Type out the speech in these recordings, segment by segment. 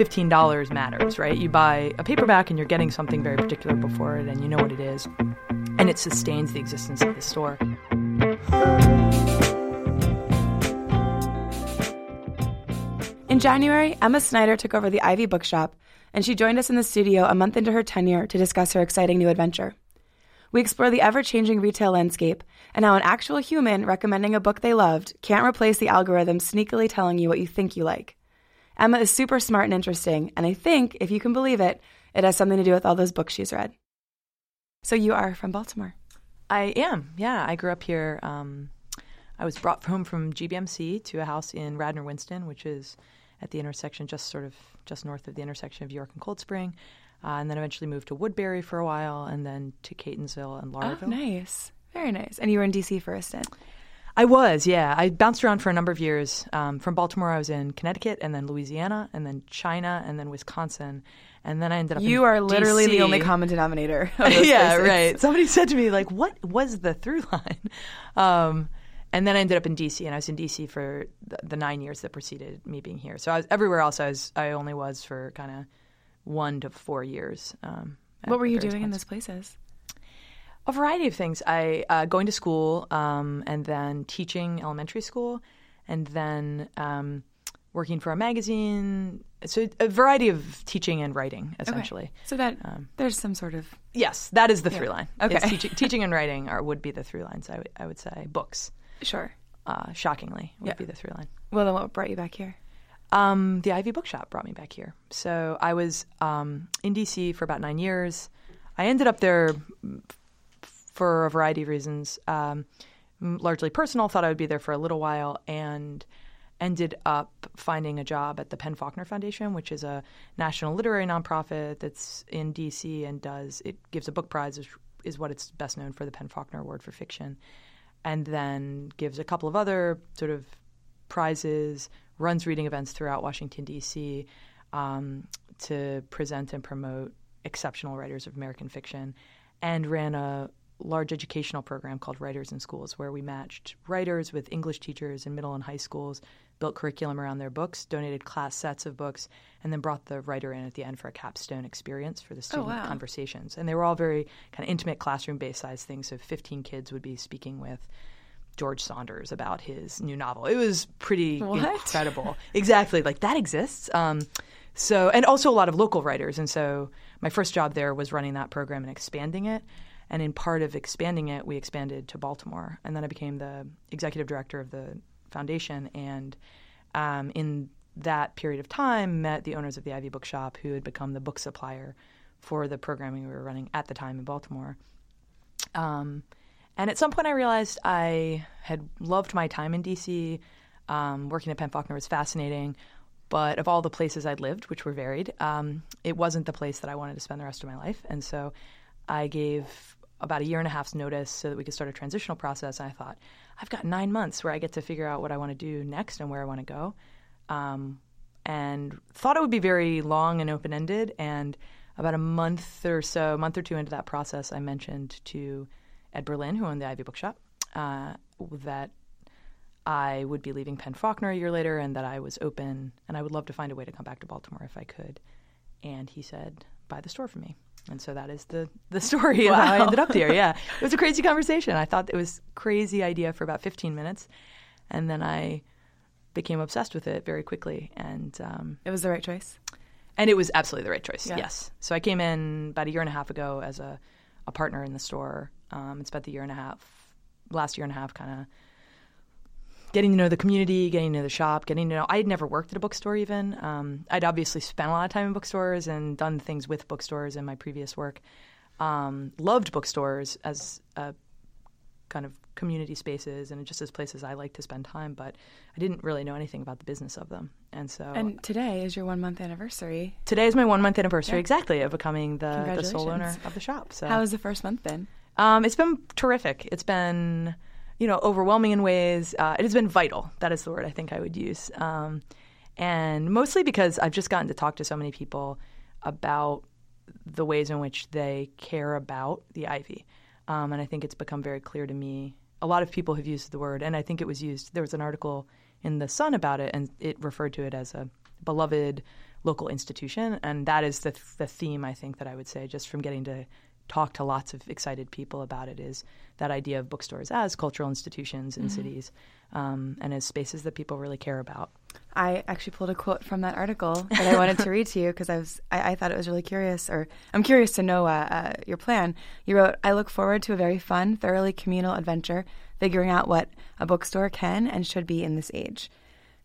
$15 matters, right? You buy a paperback and you're getting something very particular before it and you know what it is. And it sustains the existence of the store. In January, Emma Snyder took over the Ivy Bookshop, and she joined us in the studio a month into her tenure to discuss her exciting new adventure. We explore the ever changing retail landscape and how an actual human recommending a book they loved can't replace the algorithm sneakily telling you what you think you like. Emma is super smart and interesting, and I think, if you can believe it, it has something to do with all those books she's read. So you are from Baltimore. I am, yeah. I grew up here. Um, I was brought home from GBMC to a house in Radnor Winston, which is at the intersection, just sort of just north of the intersection of York and Cold Spring. Uh, and then eventually moved to Woodberry for a while, and then to Catonsville and Lauraville. Oh, nice. Very nice. And you were in DC for a stint. I was, yeah. I bounced around for a number of years. Um, from Baltimore, I was in Connecticut, and then Louisiana, and then China, and then Wisconsin, and then I ended up. You are literally DC. the only common denominator. yeah, places. right. Somebody said to me, like, "What was the through line?" Um, and then I ended up in DC, and I was in DC for the, the, nine years that preceded me being here. So I was everywhere else. I was I only was for kind of one to four years. Um, what were you doing points. in those places? A variety of things. I uh, going to school, um, and then teaching elementary school, and then um, working for a magazine. So a variety of teaching and writing, essentially. Okay. So that um, there's some sort of yes, that is the yeah. through line. Okay, teaching, teaching, and writing are would be the through lines. I, w- I would say books. Sure. Uh, shockingly, would yeah. be the through line. Well, then what brought you back here? Um, the Ivy Bookshop brought me back here. So I was um, in DC for about nine years. I ended up there for a variety of reasons, um, largely personal. Thought I would be there for a little while, and ended up finding a job at the PEN Faulkner Foundation, which is a national literary nonprofit that's in DC and does it gives a book prize, is, is what it's best known for, the PEN Faulkner Award for Fiction, and then gives a couple of other sort of prizes, runs reading events throughout Washington D.C. Um, to present and promote exceptional writers of American fiction, and ran a large educational program called Writers in Schools, where we matched writers with English teachers in middle and high schools, built curriculum around their books, donated class sets of books, and then brought the writer in at the end for a capstone experience for the student oh, wow. conversations. And they were all very kind of intimate classroom based size things. So 15 kids would be speaking with George Saunders about his new novel. It was pretty what? incredible. exactly, like that exists. Um, so, and also a lot of local writers. And so, my first job there was running that program and expanding it. And in part of expanding it, we expanded to Baltimore. And then I became the executive director of the foundation. And um, in that period of time, met the owners of the Ivy Bookshop, who had become the book supplier for the programming we were running at the time in Baltimore. Um, and at some point, I realized I had loved my time in DC. Um, working at PEN Faulkner was fascinating. But of all the places I'd lived, which were varied, um, it wasn't the place that I wanted to spend the rest of my life. And so I gave about a year and a half's notice so that we could start a transitional process. And I thought, I've got nine months where I get to figure out what I want to do next and where I want to go. Um, and thought it would be very long and open ended. And about a month or so, month or two into that process, I mentioned to Ed Berlin, who owned the Ivy Bookshop, uh, that I would be leaving PEN Faulkner a year later and that I was open and I would love to find a way to come back to Baltimore if I could. And he said, buy the store for me. And so that is the the story wow. of how I ended up here. Yeah, it was a crazy conversation. I thought it was crazy idea for about 15 minutes, and then I became obsessed with it very quickly. And um, it was the right choice. And it was absolutely the right choice. Yeah. Yes. So I came in about a year and a half ago as a, a partner in the store. Um, and spent the year and a half, last year and a half, kind of getting to know the community, getting to know the shop, getting to know. I had never worked at a bookstore even. Um, I'd obviously spent a lot of time in bookstores and done things with bookstores in my previous work. Um, loved bookstores as a kind of community spaces and just as places I like to spend time, but I didn't really know anything about the business of them. And so And today is your one month anniversary. Today is my one month anniversary yeah. exactly of becoming the, the sole owner of the shop. So how has the first month been? Um, it's been terrific. It's been you know, overwhelming in ways. Uh, it has been vital. That is the word I think I would use. Um, and mostly because I've just gotten to talk to so many people about the ways in which they care about the ivy. Um, and I think it's become very clear to me. A lot of people have used the word, and I think it was used. There was an article in the Sun about it, and it referred to it as a beloved local institution, and that is the the theme I think that I would say just from getting to talk to lots of excited people about it is that idea of bookstores as cultural institutions in mm-hmm. cities um, and as spaces that people really care about. I actually pulled a quote from that article that I wanted to read to you because I was I, I, thought it was really curious, or I'm curious to know uh, uh, your plan. You wrote, "I look forward to a very fun, thoroughly communal adventure, figuring out what a bookstore can and should be in this age."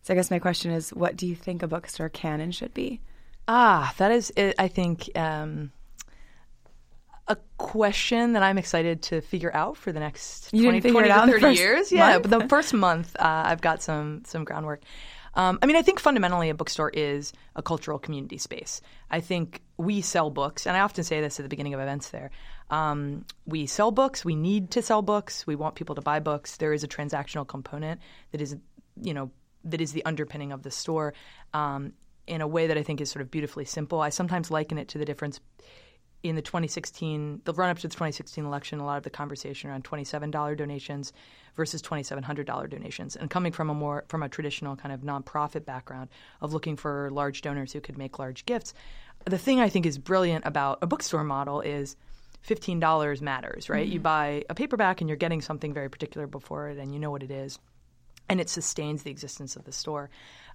So I guess my question is, what do you think a bookstore can and should be? Ah, that is, I think. Um, a question that I'm excited to figure out for the next you 20, 20 to 30 years. Yeah, but the first month, uh, I've got some some groundwork. Um, I mean, I think fundamentally a bookstore is a cultural community space. I think we sell books, and I often say this at the beginning of events there. Um, we sell books. We need to sell books. We want people to buy books. There is a transactional component that is, you know, that is the underpinning of the store um, in a way that I think is sort of beautifully simple. I sometimes liken it to the difference in the 2016, the run up to the 2016 election, a lot of the conversation around $27 donations versus $2,700 donations, and coming from a more from a traditional kind of nonprofit background of looking for large donors who could make large gifts. The thing I think is brilliant about a bookstore model is $15 matters, right? Mm-hmm. You buy a paperback and you're getting something very particular before it, and you know what it is, and it sustains the existence of the store.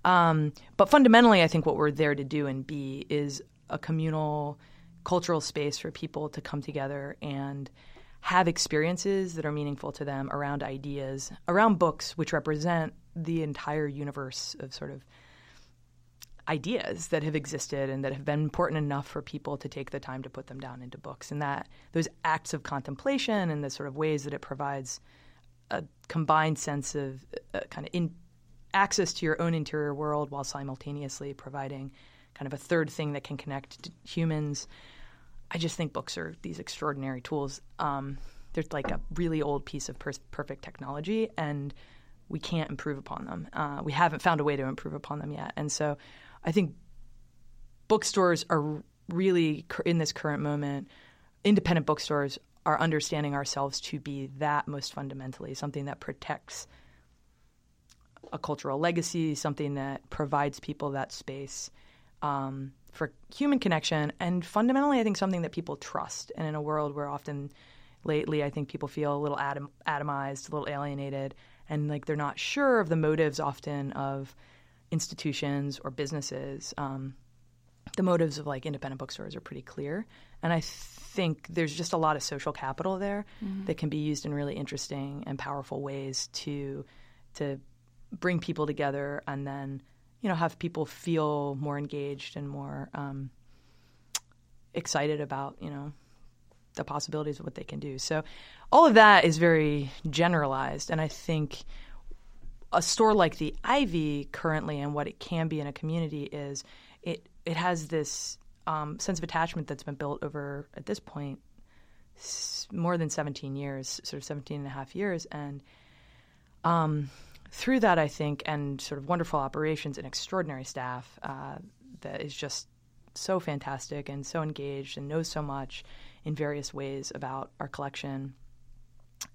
Um, but fundamentally, I think what we're there to do and be is a communal cultural space for people to come together and have experiences that are meaningful to them around ideas, around books, which represent the entire universe of sort of ideas that have existed and that have been important enough for people to take the time to put them down into books. And that those acts of contemplation and the sort of ways that it provides a combined sense of uh, kind of in access to your own interior world while simultaneously providing kind of a third thing that can connect humans. I just think books are these extraordinary tools. Um, they're like a really old piece of per- perfect technology, and we can't improve upon them. Uh, we haven't found a way to improve upon them yet. And so I think bookstores are really, in this current moment, independent bookstores are understanding ourselves to be that most fundamentally something that protects a cultural legacy, something that provides people that space um, for human connection, and fundamentally, I think something that people trust. And in a world where often lately, I think people feel a little atom- atomized, a little alienated, and like they're not sure of the motives often of institutions or businesses. Um, the motives of like independent bookstores are pretty clear, and I think there's just a lot of social capital there mm-hmm. that can be used in really interesting and powerful ways to to bring people together and then you know, have people feel more engaged and more um, excited about, you know, the possibilities of what they can do. So all of that is very generalized, and I think a store like the Ivy currently and what it can be in a community is it it has this um, sense of attachment that's been built over at this point more than 17 years, sort of 17 and a half years, and um, through that, I think, and sort of wonderful operations and extraordinary staff uh, that is just so fantastic and so engaged and knows so much in various ways about our collection.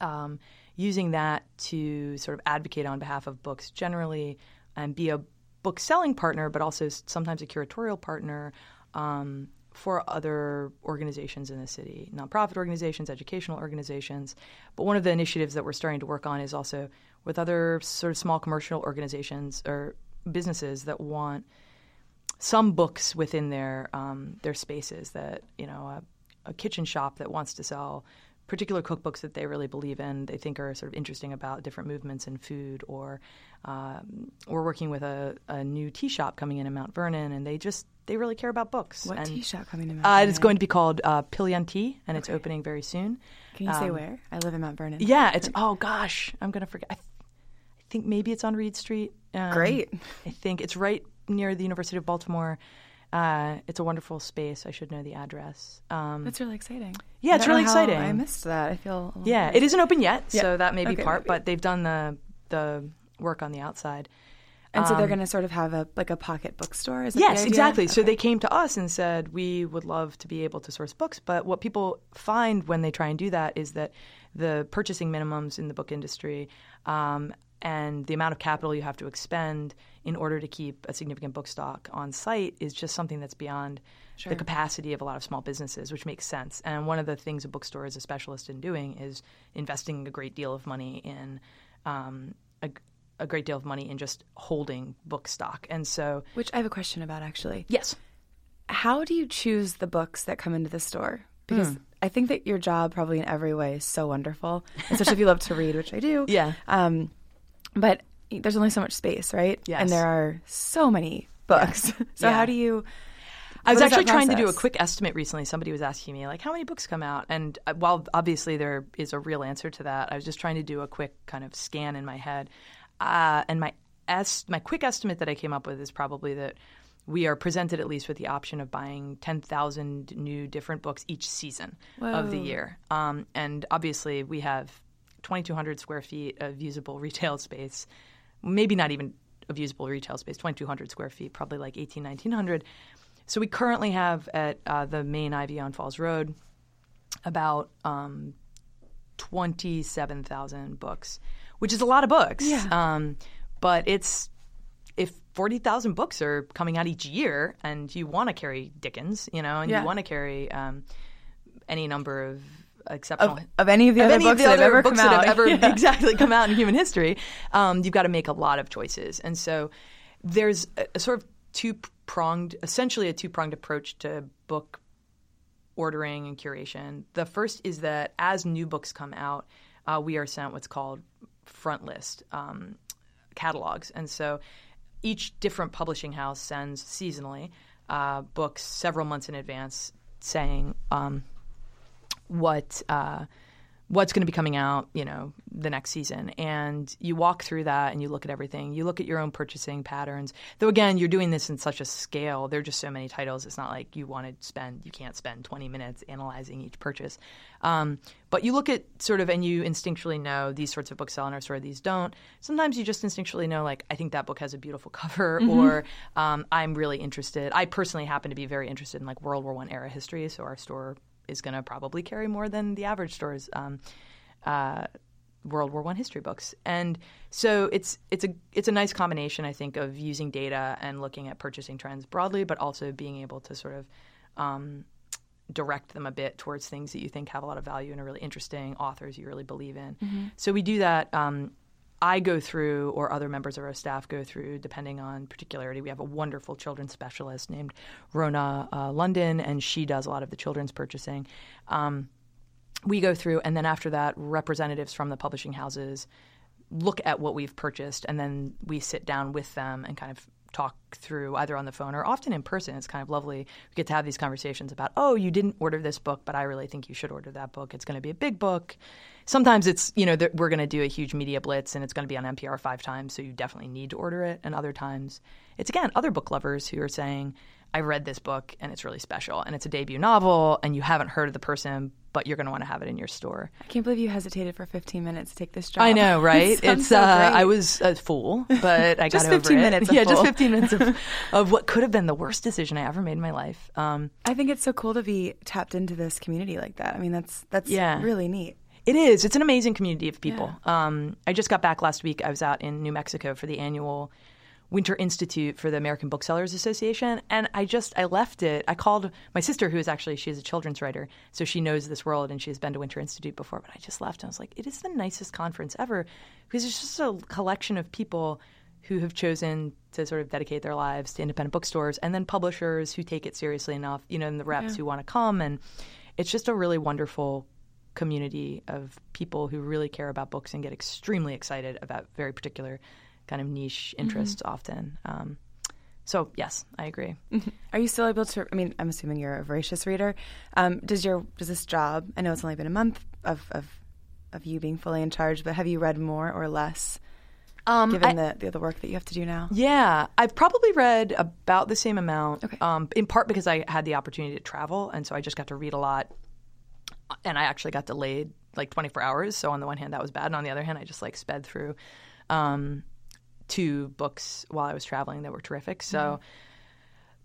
Um, using that to sort of advocate on behalf of books generally and be a book selling partner, but also sometimes a curatorial partner um, for other organizations in the city, nonprofit organizations, educational organizations. But one of the initiatives that we're starting to work on is also with other sort of small commercial organizations or businesses that want some books within their um, their spaces that you know a, a, kitchen shop that wants to sell particular cookbooks that they really believe in they think are sort of interesting about different movements in food or um, we're working with a, a, new tea shop coming in in Mount Vernon and they just they really care about books. What and, tea shop coming in Mount uh, it's going to be called uh, Pillion Tea and okay. it's opening very soon. Can you um, say where? I live in Mount Vernon. Yeah it's oh gosh I'm gonna forget. I think maybe it's on Read Street. Um, Great. I think it's right near the University of Baltimore. Uh, it's a wonderful space. I should know the address. Um, That's really exciting. Yeah, it's really exciting. I missed that. I feel. Yeah, it isn't open yet, yeah. so that may be okay, part. But they've done the the work on the outside. And um, so they're um, going to sort of have a like a pocket bookstore. Is yes, exactly. Okay. So they came to us and said we would love to be able to source books, but what people find when they try and do that is that the purchasing minimums in the book industry um, and the amount of capital you have to expend in order to keep a significant book stock on site is just something that's beyond Sure. the capacity of a lot of small businesses, which makes sense. And one of the things a bookstore is a specialist in doing is investing a great deal of money in um, a, a great deal of money in just holding book stock. And so, Which I have a question about actually. yes, How do you choose the books that come into the store? Because Hmm. I think that your job, probably in every way, is so wonderful, especially if you love to read, which I do. Yeah. Um, but there's only so much space, right? Yes. And there are so many books. so Yeah. how do you? I was what is that actually trying to do a quick estimate recently. Somebody was asking me, like, how many books come out? And uh, while obviously there is a real answer to that, I was just trying to do a quick kind of scan in my head. Uh, and my est- my quick estimate that I came up with is probably that we are presented at least with the option of buying 10,000 new different books each season of the year. Um, and obviously, we have 2,200 square feet of usable retail space, maybe not even of usable retail space, 2,200 square feet, probably like 18, 1900. So we currently have at uh, the main Ivy on Falls Road about um, 27,000 books, which is a lot of books. Yeah. Um, but it's if 40,000 books are coming out each year and you want to carry Dickens, you know, and Yeah. you want to carry um, any number of exceptional Of, of any of the of other books of the that have other ever books come that have ever Yeah. exactly come out in human history, um, you've got to make a lot of choices. And so there's a, a sort of two pronged, essentially a two pronged approach to book ordering and curation. The first is that as new books come out, uh, we are sent what's called front list um, catalogs, and so each different publishing house sends seasonally uh, books several months in advance, saying um, what uh, what's going to be coming out, you know, the next season. And you walk through that and you look at everything. You look at your own purchasing patterns. Though again, you're doing this in such a scale. There are just so many titles. It's not like you want to spend you can't spend 20 minutes analyzing each purchase. Um, but you look at sort of and you instinctually know these sorts of books sell in our store, these don't. Sometimes you just instinctually know like I think that book has a beautiful cover or um, I'm really interested. I personally happen to be very interested in like World War One era history, so our store is going to probably carry more than the average stores um, uh, World War One history books, and so it's it's a it's a nice combination, I think, of using data and looking at purchasing trends broadly, but also being able to sort of um, direct them a bit towards things that you think have a lot of value and are really interesting, authors you really believe in. So we do that. Um, I go through, or other members of our staff go through, depending on particularity. We have a wonderful children's specialist named Rona uh, London, and she does a lot of the children's purchasing. Um, we go through, and then after that, representatives from the publishing houses look at what we've purchased, and then we sit down with them and kind of talk through either on the phone or often in person. It's kind of lovely. We get to have these conversations about, oh, you didn't order this book, but I really think you should order that book. It's going to be a big book. Sometimes it's, you know, we're going to do a huge media blitz and it's going to be on NPR five times, so you definitely need to order it. And other times, it's again other book lovers who are saying, I read this book and it's really special and it's a debut novel and you haven't heard of the person, but you're going to want to have it in your store. I can't believe you hesitated for 15 minutes to take this job. I know, right? It it's so uh, I was a fool, but I Just got over 15 it. minutes yeah, just 15 minutes of, of what could have been the worst decision I ever made in my life. Um, I think it's so cool to be tapped into this community like that. I mean, that's that's Yeah. really neat. It is. It's an amazing community of people. Um, I just got back last week. I was out in New Mexico for the annual Winter Institute for the American Booksellers Association, and I just I left it. I called my sister, who is actually she's a children's writer, so she knows this world and she's been to Winter Institute before. But I just left, and I was like, it is the nicest conference ever because it's just a collection of people who have chosen to sort of dedicate their lives to independent bookstores, and then publishers who take it seriously enough, you know, and the reps who want to come, and it's just a really wonderful community of people who really care about books and get extremely excited about very particular kind of niche interests often. Um, so yes, I agree. Are you still able to? I mean, I'm assuming you're a voracious reader. Um, does your does this job? I know it's only been a month of of, of you being fully in charge, but have you read more or less, Um, given I- the the other work that you have to do now? Yeah, I've probably read about the same amount. Okay. Um, in part because I had the opportunity to travel, and so I just got to read a lot. And I actually got delayed like 24 hours. So on the one hand, that was bad, and on the other hand, I just like sped through um, two books while I was traveling that were terrific. So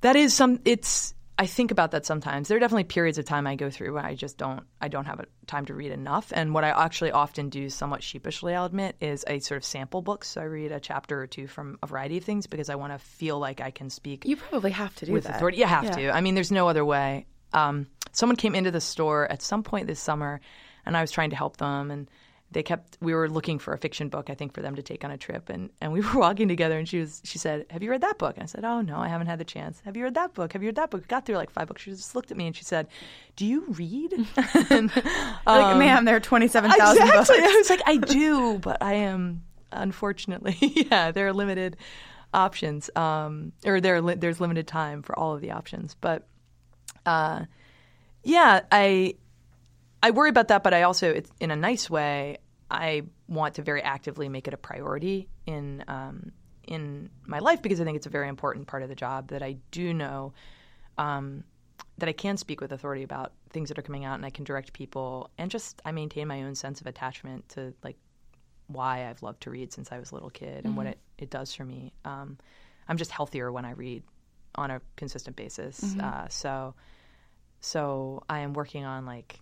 that is some. It's. I think about that sometimes. There are definitely periods of time I go through when I just don't I don't have a, time to read enough. And what I actually often do, somewhat sheepishly, I'll admit, is a sort of sample book. So I read a chapter or two from a variety of things because I want to feel like I can speak. You probably have to do with that. authority. You have Yeah. to. I mean, there's no other way. Um, someone came into the store at some point this summer, and I was trying to help them, and they kept. We were looking for a fiction book, I think, for them to take on a trip, and and we were walking together, and she was. She said, "Have you read that book?" And I said, "Oh no, I haven't had the chance." Have you read that book? Have you read that book? Got through like five books. She just looked at me and she said, "Do you read?" And, Like, ma'am, there are 27,000 exactly. books. I was like, I do, but I am unfortunately, yeah, there are limited options, um, or there are li- there's limited time for all of the options. But uh, yeah, I I worry about that, but I also, it's, in a nice way, I want to very actively make it a priority in um, in my life because I think it's a very important part of the job that I do know um, that I can speak with authority about things that are coming out, and I can direct people, and just I maintain my own sense of attachment to like why I've loved to read since I was a little kid and what it, it does for me. Um, I'm just healthier when I read on a consistent basis. Uh, so so I am working on like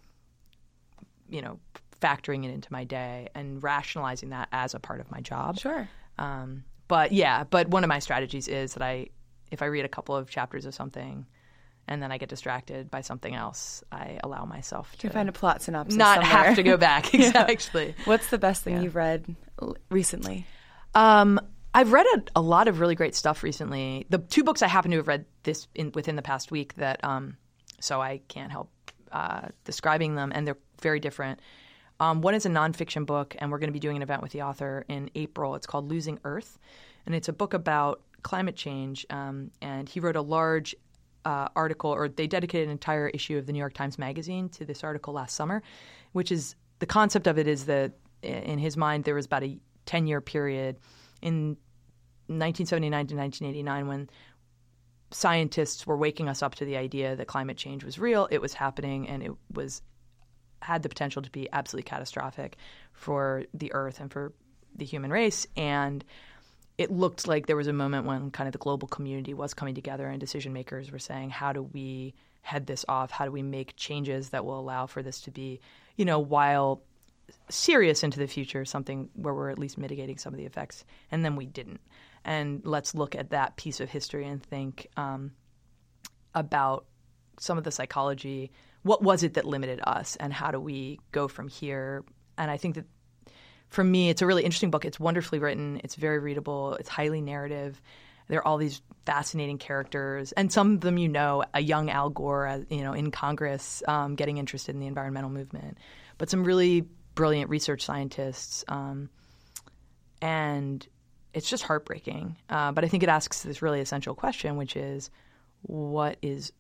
you know factoring it into my day and rationalizing that as a part of my job. Sure. Um, but yeah, but one of my strategies is that I, if I read a couple of chapters of something, and then I get distracted by something else, I allow myself to You find a plot synopsis not somewhere. have to go back. Exactly. What's the best thing you've read recently? Um, I've read a, a lot of really great stuff recently. The two books I happen to have read this in, within the past week that, um, so I can't help uh, describing them, and they're very different. Um, one is a nonfiction book, and we're going to be doing an event with the author in April. It's called Losing Earth, and it's a book about climate change. Um, and he wrote a large uh, article, or they dedicated an entire issue of the New York Times Magazine to this article last summer, which is the concept of it is that in his mind there was about a 10 year period in 1979 to 1989 when scientists were waking us up to the idea that climate change was real, it was happening, and it was had the potential to be absolutely catastrophic for the earth and for the human race. And it looked like there was a moment when kind of the global community was coming together and decision makers were saying how do we head this off? How do we make changes that will allow for this to be you know while serious into the future something where we're at least mitigating some of the effects? And then we didn't. And let's look at that piece of history and think um, about some of the psychology. What was it that limited us, and how do we go from here? And I think that for me, it's a really interesting book. It's wonderfully written. It's very readable. It's highly narrative. There are all these fascinating characters, and some of them you know, a young Al Gore, uh, you know, in Congress, um, getting interested in the environmental movement, but some really brilliant research scientists, um, and it's just heartbreaking. Uh, but I think it asks this really essential question, which is, what is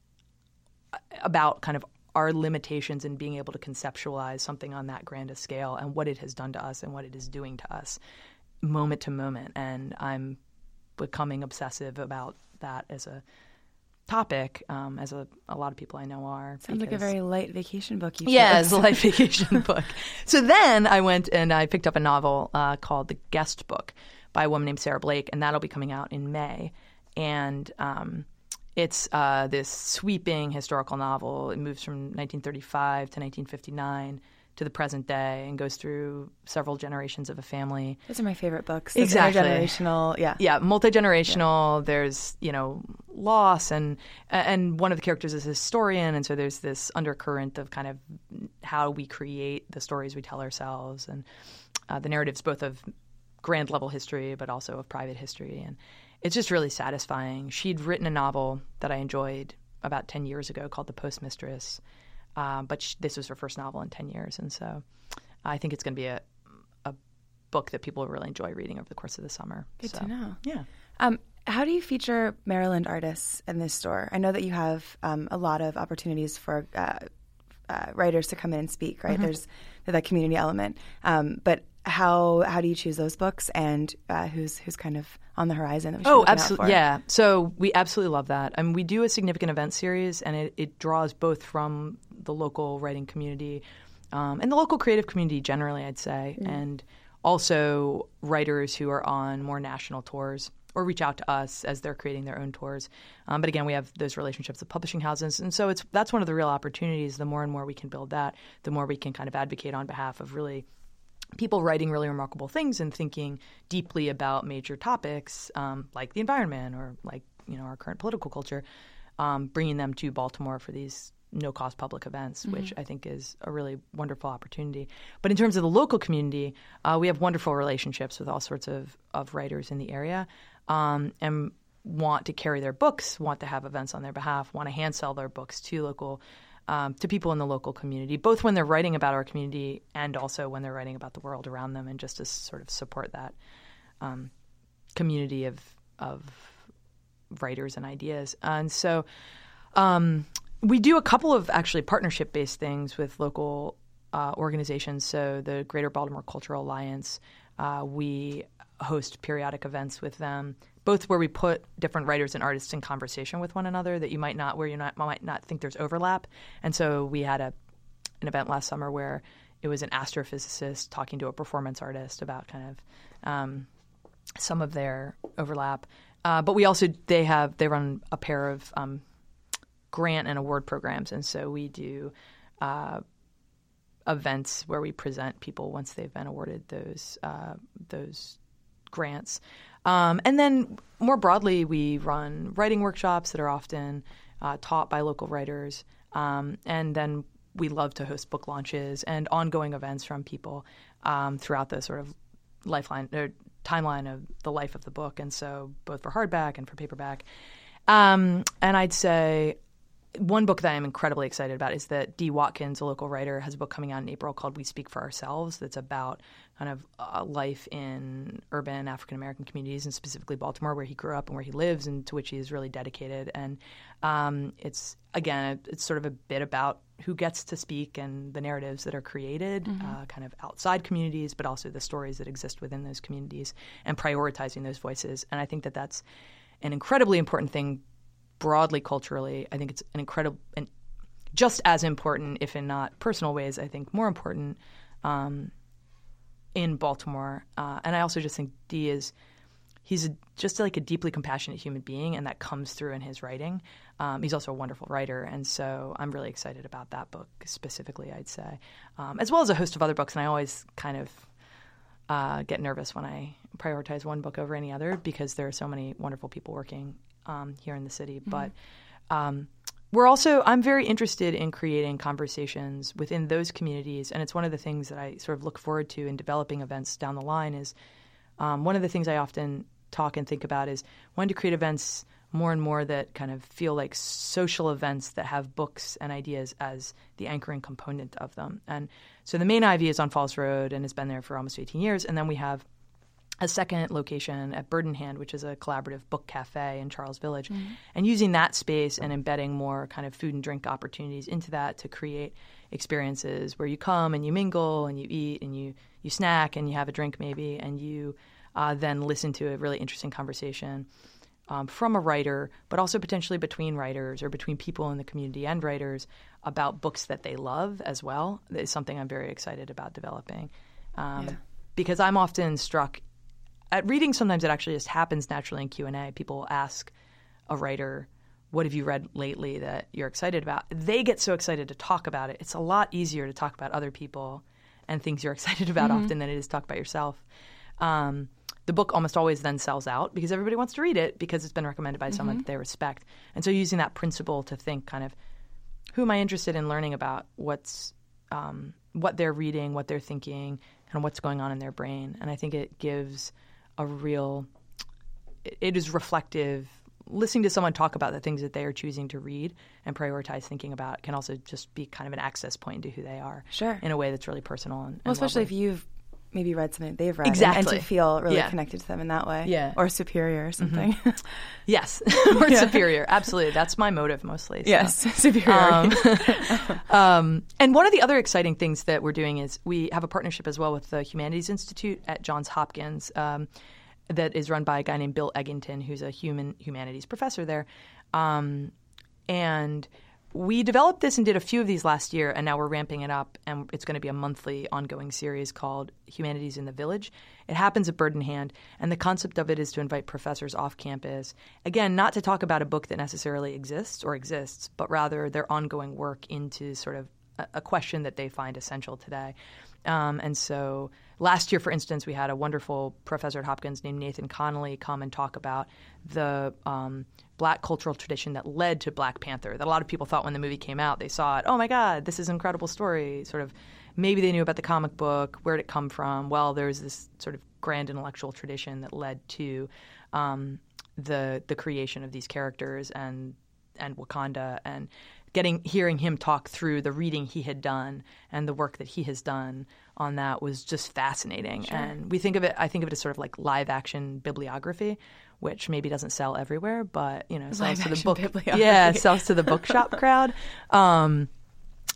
about kind of our limitations in being able to conceptualize something on that grand a scale and what it has done to us and what it is doing to us moment to moment. And I'm becoming obsessive about that as a topic, um, as a, a lot of people I know are. Sounds like a very light vacation book. You yeah, it's a light vacation book. So then I went and I picked up a novel uh, called The Guest Book by a woman named Sarah Blake, and that'll be coming out in May. And um, it's uh, this sweeping historical novel. It moves from 1935 to 1959 to the present day and goes through several generations of a family. Those are my favorite books. Those Exactly. Intergenerational. Yeah. Yeah, multi generational. There's you know loss, and and one of the characters is a historian, and so there's this undercurrent of kind of how we create the stories we tell ourselves, and uh, the narratives both of grand level history, but also of private history, and it's just really satisfying. She'd written a novel that I enjoyed about ten years ago called The Postmistress, uh, but sh- this was her first novel in ten years, and so I think it's going to be a a book that people will really enjoy reading over the course of the summer. Good So, to know. Yeah. Um, how do you feature Maryland artists in this store? I know that you have um, a lot of opportunities for uh, uh, writers to come in and speak. Mm-hmm. Right? There's that community element. Um, but how how do you choose those books, and uh, who's who's kind of on the horizon? That we should Oh, absolutely. Yeah. So we absolutely love that. I mean, we do a significant event series, and it, it draws both from the local writing community um, and the local creative community generally, I'd say, and also writers who are on more national tours or reach out to us as they're creating their own tours. Um, but again, we have those relationships with publishing houses, and so it's that's one of the real opportunities. The more and more we can build that, the more we can kind of advocate on behalf of really people writing really remarkable things and thinking deeply about major topics um, like the environment or like you know our current political culture, um, bringing them to Baltimore for these no cost public events, mm-hmm. which I think is a really wonderful opportunity. But in terms of the local community, uh, we have wonderful relationships with all sorts of, of writers in the area um, and want to carry their books, want to have events on their behalf, want to hand sell their books to local um, to people in the local community, both when they're writing about our community and also when they're writing about the world around them, and just to sort of support that um, community of of writers and ideas. And so um, we do a couple of actually partnership based things with local uh, organizations. So the Greater Baltimore Cultural Alliance, uh, we host periodic events with them both where we put different writers and artists in conversation with one another that you might not where you not, might not think there's overlap. And so we had a an event last summer where it was an astrophysicist talking to a performance artist about kind of um, some of their overlap. Uh, but we also they have they run a pair of um, grant and award programs, and so we do. Uh, events where we present people once they've been awarded those uh, those grants. Um, and then more broadly, we run writing workshops that are often uh, taught by local writers. Um, and then we love to host book launches and ongoing events from people um, throughout the sort of lifeline or timeline of the life of the book. And so both for hardback and for paperback. Um, and I'd say one book that I'm incredibly excited about is that D. Watkins, a local writer, has a book coming out in April called We Speak for Ourselves that's about kind of uh, life in urban African American communities and specifically Baltimore, where he grew up and where he lives, and to which he is really dedicated. And um, it's again, it's sort of a bit about who gets to speak and the narratives that are created, mm-hmm. uh, kind of outside communities, but also the stories that exist within those communities, and prioritizing those voices. And I think that that's an incredibly important thing broadly culturally. I think it's an incredible and just as important, if in not personal ways, I think more important. Um, in Baltimore. Uh, and I also just think D. is he's a, just like a deeply compassionate human being, and that comes through in his writing. Um, he's also a wonderful writer, and so I'm really excited about that book specifically. I'd say, um, as well as a host of other books. And I always kind of uh, get nervous when I prioritize one book over any other because there are so many wonderful people working um, here in the city. Mm-hmm. But um, we're also i'm very interested in creating conversations within those communities and it's one of the things that i sort of look forward to in developing events down the line is um, one of the things i often talk and think about is wanting to create events more and more that kind of feel like social events that have books and ideas as the anchoring component of them and so the main ivy is on falls road and has been there for almost 18 years and then we have a second location at Bird in Hand, which is a collaborative book cafe in Charles Village, mm-hmm. and using that space and embedding more kind of food and drink opportunities into that to create experiences where you come and you mingle and you eat and you you snack and you have a drink maybe and you uh, then listen to a really interesting conversation um, from a writer, but also potentially between writers or between people in the community and writers about books that they love as well. That is something I'm very excited about developing. Um, yeah. Because I'm often struck at reading sometimes it actually just happens naturally in q&a people ask a writer what have you read lately that you're excited about? They get so excited to talk about it. It's a lot easier to talk about other people and things you're excited about mm-hmm. often than it is to talk about yourself. Um, the book almost always then sells out because everybody wants to read it because it's been recommended by mm-hmm. someone that they respect. And so using that principle to think kind of who am i interested in learning about what's um, what they're reading what they're thinking and what's going on in their brain. And i think it gives a real it is reflective listening to someone talk about the things that they are choosing to read and prioritize thinking about can also just be kind of an access point to who they are sure in a way that's really personal and, and well especially lovely. if you've maybe read something they've read exactly. and, and to feel really yeah. connected to them in that way yeah or superior or something mm-hmm. yes or yeah. superior absolutely that's my motive mostly so. yes superiority um, um, and one of the other exciting things that we're doing is we have a partnership as well with the humanities institute at johns hopkins um, that is run by a guy named bill egginton who's a human humanities professor there um, and we developed this and did a few of these last year, and now we're ramping it up, and it's going to be a monthly ongoing series called Humanities in the Village. It happens at Bird in Hand, and the concept of it is to invite professors off campus, again, not to talk about a book that necessarily exists or exists, but rather their ongoing work into sort of a, question that they find essential today. Um, and so last year, for instance, we had a wonderful professor at Hopkins named Nathan Connolly come and talk about the um, black cultural tradition that led to Black Panther. That a lot of people thought when the movie came out, they saw it, oh my God, this is an incredible story. Sort of maybe they knew about the comic book. Where did it come from? Well, there's this sort of grand intellectual tradition that led to um, the the creation of these characters and and Wakanda and getting hearing him talk through the reading he had done and the work that he has done on that was just fascinating. Sure. And we think of it I think of it as sort of like live action bibliography, which maybe doesn't sell everywhere, but you know, sells Live to the book. Yeah, sells to the bookshop crowd. Um,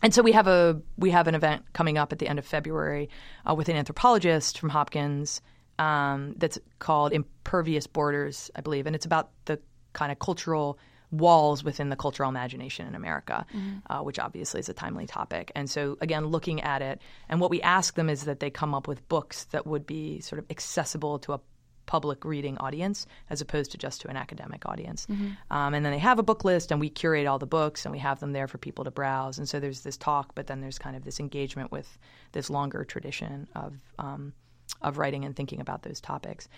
and so we have a we have an event coming up at the end of February uh, with an anthropologist from Hopkins um, that's called Impervious Borders, I believe, and it's about the kind of cultural walls within the cultural imagination in America, uh, which obviously is a timely topic. And so again, looking at it, and what we ask them is that they come up with books that would be sort of accessible to a public reading audience as opposed to just to an academic audience. Um, and then they have a book list, and we curate all the books, and we have them there for people to browse. And so there's this talk, but then there's kind of this engagement with this longer tradition of um, of writing and thinking about those topics.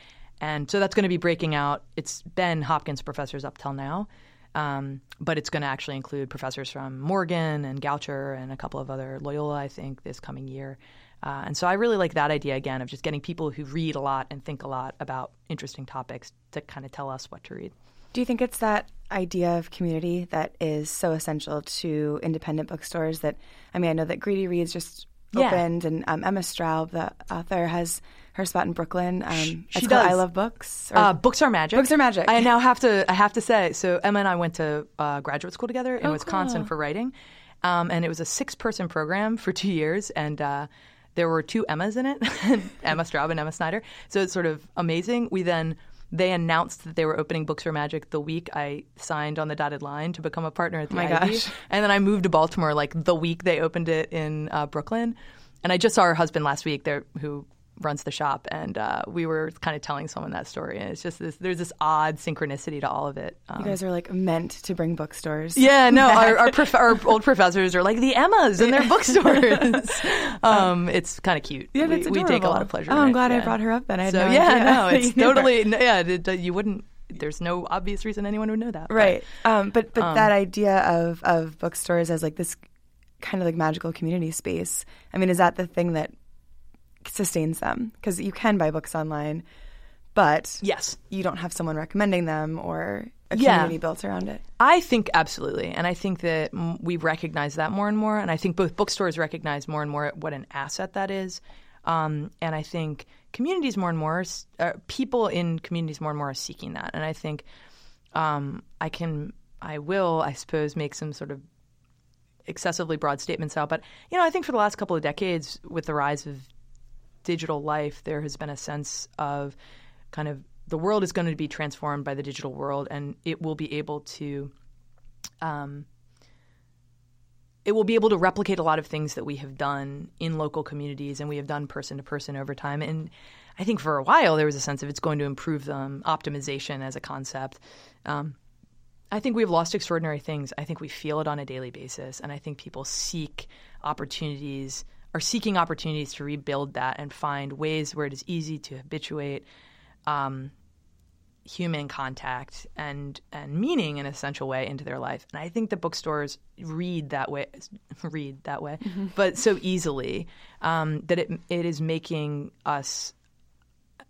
And so that's going to be breaking out. It's been Hopkins professors up till now. Um, but it's going to actually include professors from Morgan and Goucher and a couple of other Loyola, I think, this coming year. Uh, and so I really like that idea again of just getting people who read a lot and think a lot about interesting topics to kind of tell us what to read. Do you think it's that idea of community that is so essential to independent bookstores? That I mean, I know that Greedy Reads just Yeah. opened, and um, Emma Straub, the author, has her spot in Brooklyn. Um, she it's does. I Love Books. Uh, books are magic. Books are magic. I now have to. I have to say. So Emma and I went to uh, graduate school together in Oh, Wisconsin cool. for writing, um, and it was a six-person program for two years, and uh, there were two Emmas in it, Emma Straub and Emma Snyder. So it's sort of amazing. We then. They announced that they were opening Books for Magic the week I signed on the dotted line to become a partner at the my Ivy. gosh. And then I moved to Baltimore like the week they opened it in uh, Brooklyn. And I just saw her husband last week there who runs the shop and uh, we were kind of telling someone that story and it's just this there's this odd synchronicity to all of it. Um, you guys are like meant to bring bookstores. yeah, no, our our, prof- our old professors are like the Emmas in their bookstores. um, it's kind of cute. Yeah, we, that's we take a lot of pleasure. Oh, I'm glad I brought her up then. I had so no yeah, idea no, it's you knew her. totally no, yeah. it- you wouldn't. There's no obvious reason anyone would know that. but- right. Um, but but that idea of of bookstores as like this kind of like magical community space. I mean, is that the thing that sustains them? Because you can buy books online, but Yes. you don't have someone recommending them or a Yeah. community built around it. I think absolutely, and I think that we recognize that more and more, and I think both bookstores recognize more and more what an asset that is, um, and I think communities more and more, uh, people in communities more and more are seeking that, and I think um, I can, I will, I suppose, make some sort of excessively broad statements out, but you know, I think for the last couple of decades, with the rise of digital life, there has been a sense of kind of the world is going to be transformed by the digital world, and it will be able to, um, it will be able to replicate a lot of things that we have done in local communities and we have done person to person over time. And I think for a while there was a sense of it's going to improve them, optimization as a concept. Um, I think we've lost extraordinary things. I think we feel it on a daily basis, and I think people seek opportunities, are seeking opportunities to rebuild that and find ways where it is easy to habituate um, human contact and and meaning in an essential way into their life. And I think the bookstores read that way, read that way, but so easily um, that it it is making us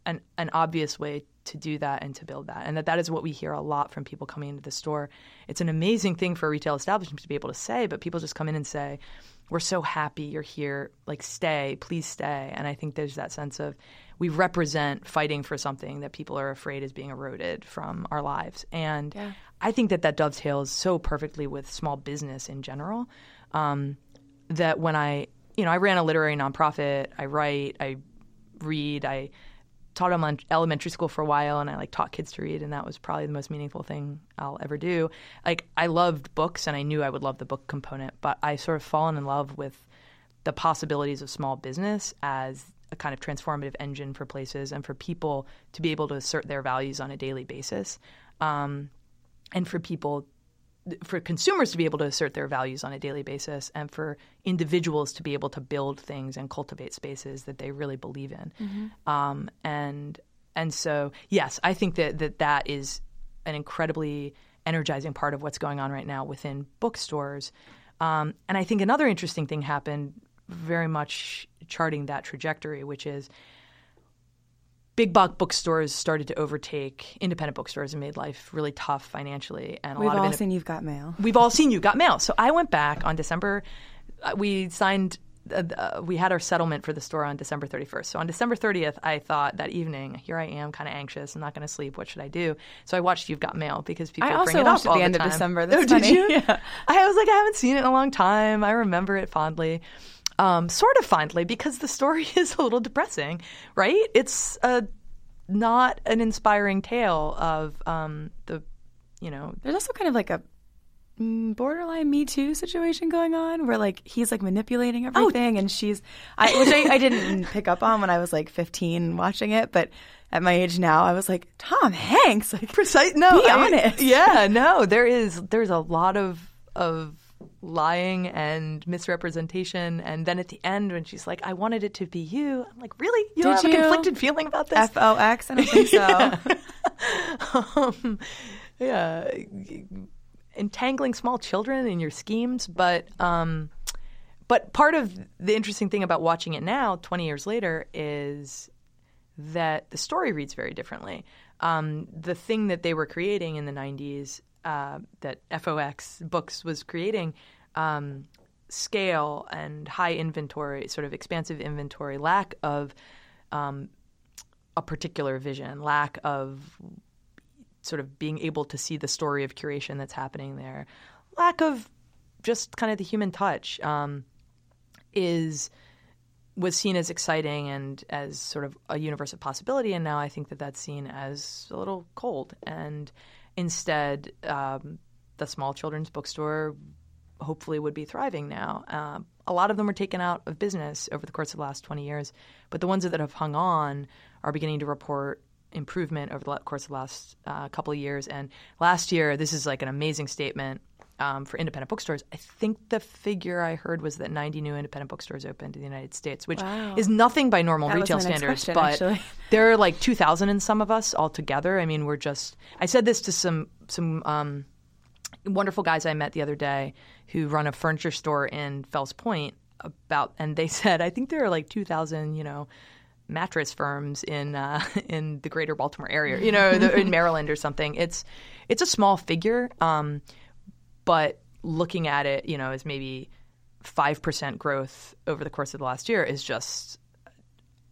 an an obvious way to do that and to build that. And that that is what we hear a lot from people coming into the store. It's an amazing thing for a retail establishment to be able to say but people just come in and say we're so happy you're here like stay please stay and i think there's that sense of we represent fighting for something that people are afraid is being eroded from our lives and Yeah. i think that that dovetails so perfectly with small business in general um, that when i you know i ran a literary nonprofit i write i read i taught em- elementary school for a while, and I like taught kids to read, and that was probably the most meaningful thing I'll ever do. Like I loved books, and I knew I would love the book component, but I sort of fallen in love with the possibilities of small business as a kind of transformative engine for places and for people to be able to assert their values on a daily basis, um, and for people for consumers to be able to assert their values on a daily basis and for individuals to be able to build things and cultivate spaces that they really believe in mm-hmm. um, and and so yes i think that, that that is an incredibly energizing part of what's going on right now within bookstores um, and i think another interesting thing happened very much charting that trajectory which is big box bookstores started to overtake independent bookstores and made life really tough financially. And a we've lot all of seen You've Got Mail. We've all seen You've Got Mail. So I went back on December. Uh, we signed. Uh, uh, we had our settlement for the store on December 31st. So on December 30th, I thought that evening, here I am, kind of anxious. I'm not going to sleep. What should I do? So I watched You've Got Mail because people I bring it up all at the end time. of December. That's oh, funny. did you? Yeah. I was like, I haven't seen it in a long time. I remember it fondly um, sort of fondly because the story is a little depressing, right? It's a not an inspiring tale of um, the, you know. There's also kind of like a mm, borderline Me Too situation going on where like he's like manipulating everything, oh. and she's, I, which I, I didn't pick up on when I was like 15 watching it, but at my age now, I was like Tom Hanks, like precise. No, be I, honest. Yeah, no, there is there's a lot of of lying and misrepresentation. And then at the end, when she's like, I wanted it to be you, I'm like, really? You Did have you? a conflicted feeling about this? F O X? I don't think so. yeah. um, yeah. Entangling small children in your schemes. But, um, but part of the interesting thing about watching it now, 20 years later, is that the story reads very differently. Um, the thing that they were creating in the 90s uh, that FOX Books was creating um, scale and high inventory, sort of expansive inventory, lack of um, a particular vision, lack of sort of being able to see the story of curation that's happening there, lack of just kind of the human touch um, is was seen as exciting and as sort of a universe of possibility, and now I think that that's seen as a little cold. And instead, um, the small children's bookstore hopefully would be thriving now. Uh, a lot of them were taken out of business over the course of the last 20 years, but the ones that have hung on are beginning to report improvement over the course of the last uh, couple of years. And last year, this is like an amazing statement um, for independent bookstores. I think the figure I heard was that 90 new independent bookstores opened in the United States, which wow. is nothing by normal that retail standards. Question, but actually. there are like 2,000 in some of us altogether. I mean, we're just. I said this to some some. Um, wonderful guys I met the other day who run a furniture store in Fells Point about, and they said, I think there are like 2,000, you know, mattress firms in uh, in the greater Baltimore area, you know, the, in Maryland or something. It's it's a small figure, um, but looking at it, you know, as maybe five percent growth over the course of the last year is just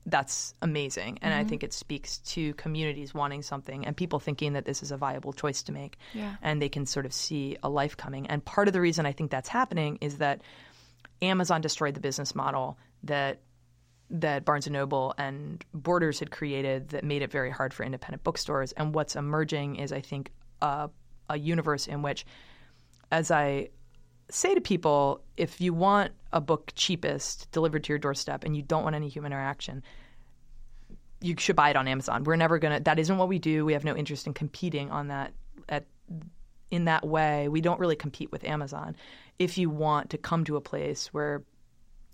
that's amazing. And mm-hmm. I think it speaks to communities wanting something and people thinking that this is a viable choice to make. Yeah. And they can sort of see a life coming. And part of the reason I think that's happening is that Amazon destroyed the business model that that Barnes and Noble and Borders had created that made it very hard for independent bookstores. And what's emerging is, I think, a, a universe in which, as I say to people if you want a book cheapest delivered to your doorstep and you don't want any human interaction, you should buy it on Amazon. We're never gonna. That isn't what we do. We have no interest in competing on that at in that way. We don't really compete with Amazon. If you want to come to a place where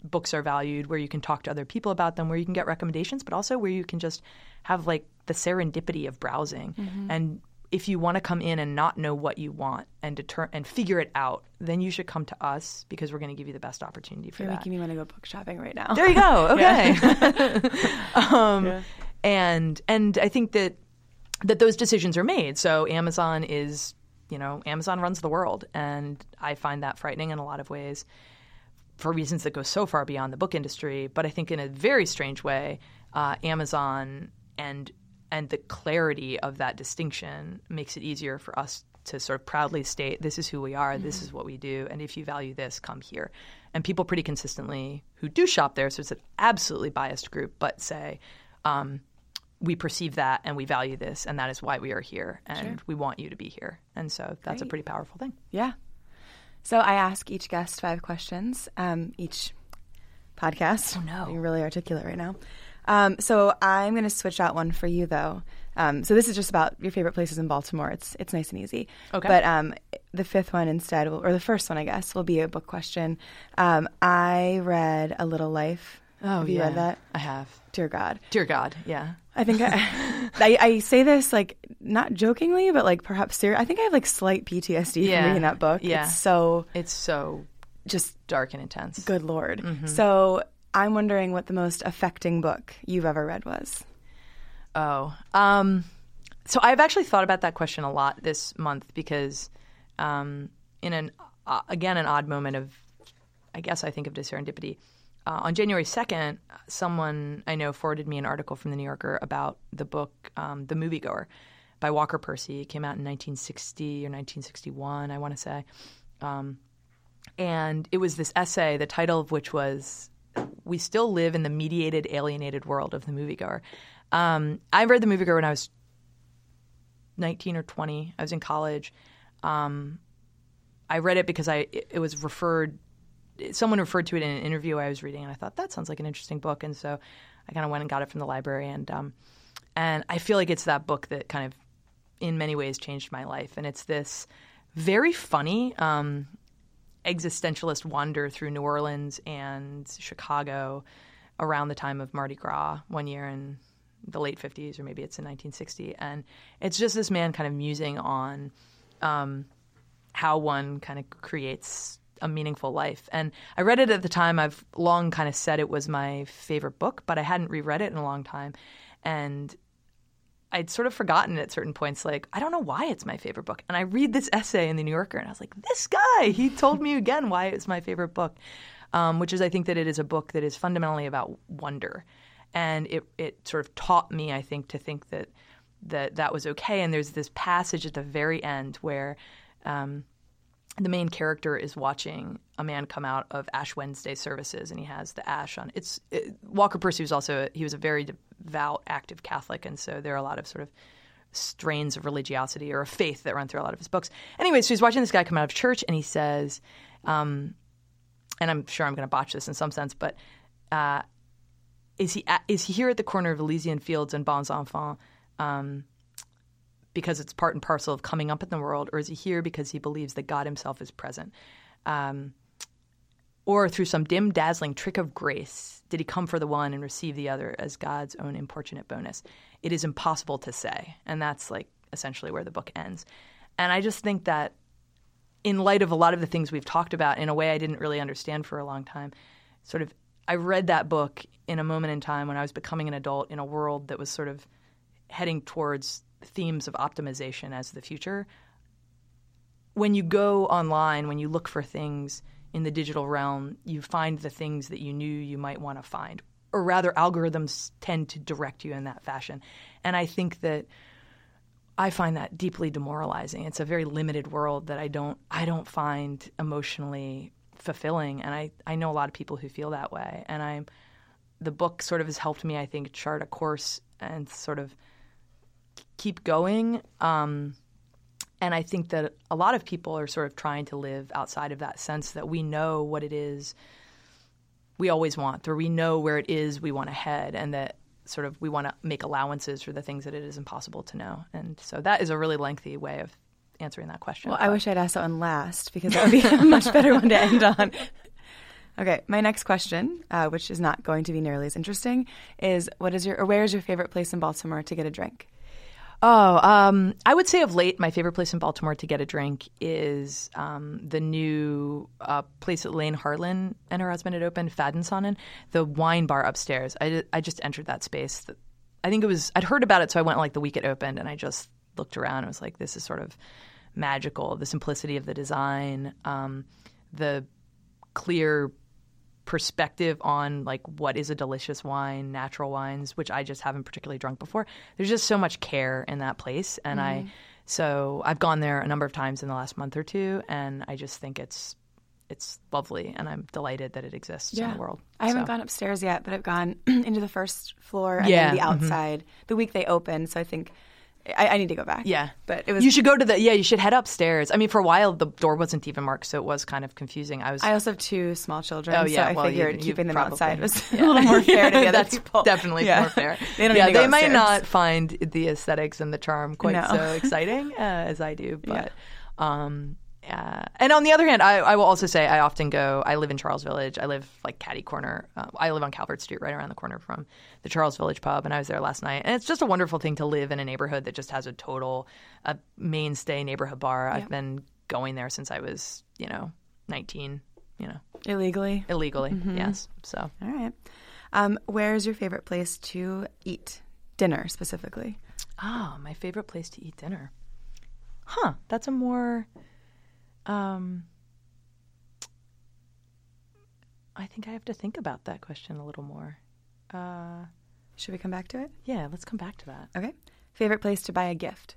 books are valued, where you can talk to other people about them, where you can get recommendations, but also where you can just have like the serendipity of browsing mm-hmm. and if you want to come in and not know what you want and deter and figure it out, then you should come to us because we're going to give you the best opportunity for that. You're that. making me want to go book shopping right now. There you go. Okay. um, Yeah. And and I think that that those decisions are made. So Amazon is, you know, Amazon runs the world, and I find that frightening in a lot of ways for reasons that go so far beyond the book industry. But I think in a very strange way, uh, Amazon and and the clarity of that distinction makes it easier for us to sort of proudly state this is who we are, this is what we do, and if you value this, come here. And people pretty consistently who do shop there, so it's an absolutely biased group, but say, um, we perceive that and we value this, and that is why we are here, and we want you to be here. And so that's a pretty powerful thing. Yeah. So I ask each guest five questions, um, each podcast. Oh no. Being really articulate right now. Um, so I'm going to switch out one for you though. Um, so this is just about your favorite places in Baltimore. It's it's nice and easy. Okay. But um, the fifth one instead, will, or the first one, I guess, will be a book question. Um, I read A Little Life. Oh, have you read that? I have. Dear God. Dear God, yeah. I think I, I, I say this like not jokingly, but like perhaps serious. I think I have like slight PTSD Yeah. from reading that book. Yeah. It's so It's so just dark and intense. good lord. Mm-hmm. So I'm wondering what the most affecting book you've ever read was. Oh, um, so I've actually thought about that question a lot this month because, um, in an uh, again an odd moment of, I guess I think of serendipity. Uh, on January second, someone I know forwarded me an article from the New Yorker about the book um, "The Moviegoer" by Walker Percy. It came out in 1960 or 1961, I want to say. Um, and it was this essay, the title of which was "We Still Live in the Mediated, Alienated World of the Moviegoer." Um, I read the moviegoer when I was 19 or 20. I was in college. Um, I read it because I it, it was referred. Someone referred to it in an interview I was reading, and I thought that sounds like an interesting book, and so I kind of went and got it from the library, and um, and I feel like it's that book that kind of, in many ways, changed my life, and it's this very funny um, existentialist wander through New Orleans and Chicago around the time of Mardi Gras one year in the late 50s, or maybe it's in 1960. And it's just this man kind of musing on um, how one kind of creates a meaningful life. And I read it at the time. I've long kind of said it was my favorite book, but I hadn't reread it in a long time. And I'd sort of forgotten at certain points, like, I don't know why it's my favorite book. And I read this essay in the New Yorker, and I was like, this guy, he told me again why it's my favorite book, um, which is I think that it is a book that is fundamentally about wonder. And it, it sort of taught me, I think, to think that that, that was okay. And there's this passage at the very end where um, the main character is watching a man come out of Ash Wednesday services, and he has the ash on. It's it, Walker Percy was also he was a very devout, active Catholic, and so there are a lot of sort of strains of religiosity or of faith that run through a lot of his books. Anyway, so he's watching this guy come out of church, and he says, um, and I'm sure I'm going to botch this in some sense, but uh, is he at, is he here at the corner of Elysian Fields and Bons Enfants? Um, because it's part and parcel of coming up in the world, or is he here because he believes that God himself is present? Um, or through some dim, dazzling trick of grace, did he come for the one and receive the other as God's own importunate bonus? It is impossible to say. And that's like essentially where the book ends. And I just think that in light of a lot of the things we've talked about in a way I didn't really understand for a long time, sort of, I read that book in a moment in time when I was becoming an adult in a world that was sort of heading towards themes of optimization as the future. When you go online, when you look for things in the digital realm, you find the things that you knew you might want to find. Or rather, algorithms tend to direct you in that fashion. And I think that I find that deeply demoralizing. It's a very limited world that I don't I don't find emotionally fulfilling. And I, I know a lot of people who feel that way. And I'm the book sort of has helped me, I think, chart a course and sort of keep going. Um, and I think that a lot of people are sort of trying to live outside of that sense that we know what it is we always want, or we know where it is we want to head, and that sort of we want to make allowances for the things that it is impossible to know. And so that is a really lengthy way of answering that question. Well, I wish I'd asked that one last because that would be a much better one to end on. Okay, my next question, uh, which is not going to be nearly as interesting, is what is your or where is your favorite place in Baltimore to get a drink? Oh, um, I would say of late, my favorite place in Baltimore to get a drink is um, the new uh, place that Lane Harlan and her husband had opened, Fadensonnen, the wine bar upstairs. I, I just entered that space. I think it was, I'd heard about it, so I went like the week it opened and I just looked around and was like, this is sort of magical. The simplicity of the design, um, the clear perspective on like what is a delicious wine, natural wines, which I just haven't particularly drunk before. There's just so much care in that place, and I so I've gone there a number of times in the last month or two, and I just think it's it's lovely, and I'm delighted that it exists in the world. I haven't So- gone upstairs yet, but I've gone into the first floor and Yeah, the mhm. outside the week they opened. So I think I, I need to go back. Yeah, but it was. You should go to the yeah. You should head upstairs. I mean, for a while the door wasn't even marked, so it was kind of confusing. I was. I also have two small children, Oh yeah, so I well, you- figured you keeping them probably- outside was yeah. a little more fair to the other That's people. Definitely Yeah. more fair. They don't yeah, need to go they might not find the aesthetics and the charm quite No. so exciting uh, as I do, but. Um, uh, and on the other hand, I, I will also say I often go. I live in Charles Village. I live like catty corner. Uh, I live on Calvert Street, right around the corner from the Charles Village pub, and I was there last night. And it's just a wonderful thing to live in a neighborhood that just has a total, a mainstay neighborhood bar. I've been going there since I was, you know, nineteen. You know, illegally. illegally. Mm-hmm. Yes. So All right. Um, where is your favorite place to eat dinner specifically? Ah, my favorite place to eat dinner. Huh, that's a more um I think I have to think about that question a little more. Uh Should we come back to it? yeah, let's come back to that. Okay. Favorite place to buy a gift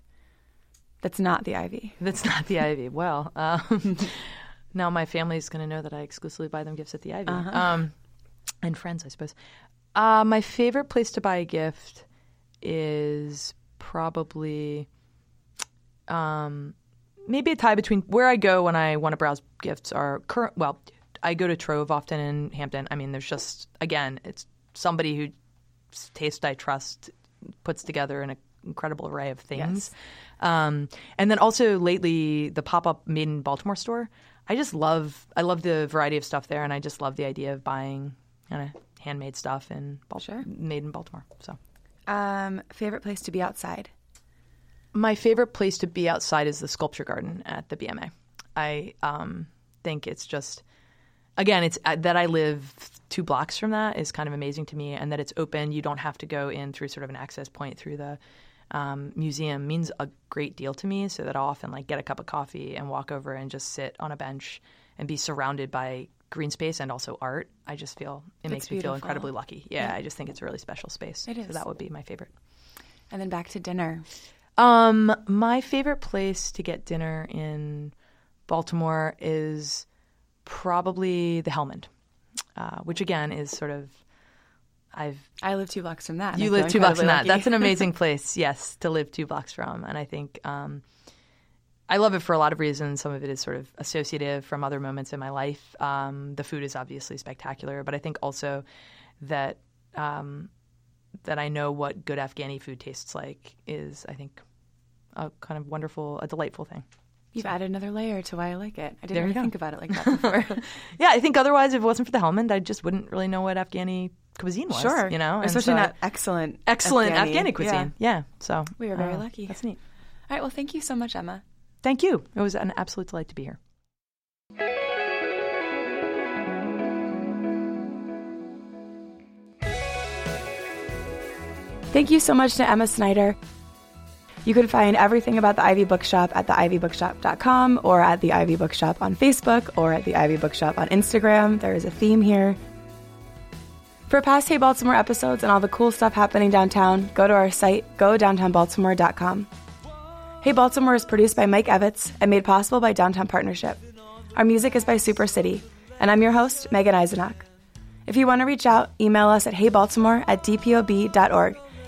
that's not the Ivy. That's not the Ivy. Well, um, now my family's going to know that I exclusively buy them gifts at the Ivy. Um, and friends, I suppose. Uh, my favorite place to buy a gift is probably um, maybe a tie between where I go when I want to browse gifts are current. Well, I go to Trove often in Hampden. I mean, there's just again, it's somebody who taste I trust puts together an incredible array of things. Um, and then also lately, the pop up Made in Baltimore store. I just love I love the variety of stuff there, and I just love the idea of buying kind of handmade stuff in Bal- Sure. made in Baltimore. So. Um, favorite place to be outside? My favorite place to be outside is the sculpture garden at the BMA. I um, think it's just, again, it's uh, that I live two blocks from that is kind of amazing to me, and that it's open. You don't have to go in through sort of an access point through the um, museum means a great deal to me. So that I'll often like get a cup of coffee and walk over and just sit on a bench and be surrounded by green space and also art. I just feel it makes me feel incredibly lucky. Yeah, I just think it's a really special space. It So that would be my favorite. And then back to dinner. Um, my favorite place to get dinner in Baltimore is probably the Helmand, uh, which again is sort of I've I live two blocks from that. you live two blocks from that. That's an amazing place, yes, to live two blocks from, and I think um, I love it for a lot of reasons. Some of it is sort of associative from other moments in my life. Um, the food is obviously spectacular, but I think also that um, that I know what good Afghani food tastes like is, I think, a kind of wonderful, a delightful thing. You've added another layer to why I like it. I didn't really think about it like that before. Yeah, I think otherwise, if it wasn't for the Helmand, I just wouldn't really know what Afghani cuisine was. sure. you know, especially so not excellent, excellent Afghani. Afghani, Yeah. cuisine. Yeah. so We were very uh, lucky. That's neat. All right. Well, thank you so much, Emma. Thank you. It was an absolute delight to be here. Thank you so much to Emma Snyder. You can find everything about the Ivy Bookshop at theivybookshop.com or at the Ivy Bookshop on Facebook or at the Ivy Bookshop on Instagram. There is a theme here. For past Hey Baltimore episodes and all the cool stuff happening downtown, go to our site, godowntownbaltimore.com. Hey Baltimore is produced by Mike Evitz and made possible by Downtown Partnership. Our music is by Super City, and I'm your host, Megan Eisenach. If you want to reach out, email us at heybaltimore at dpob.org,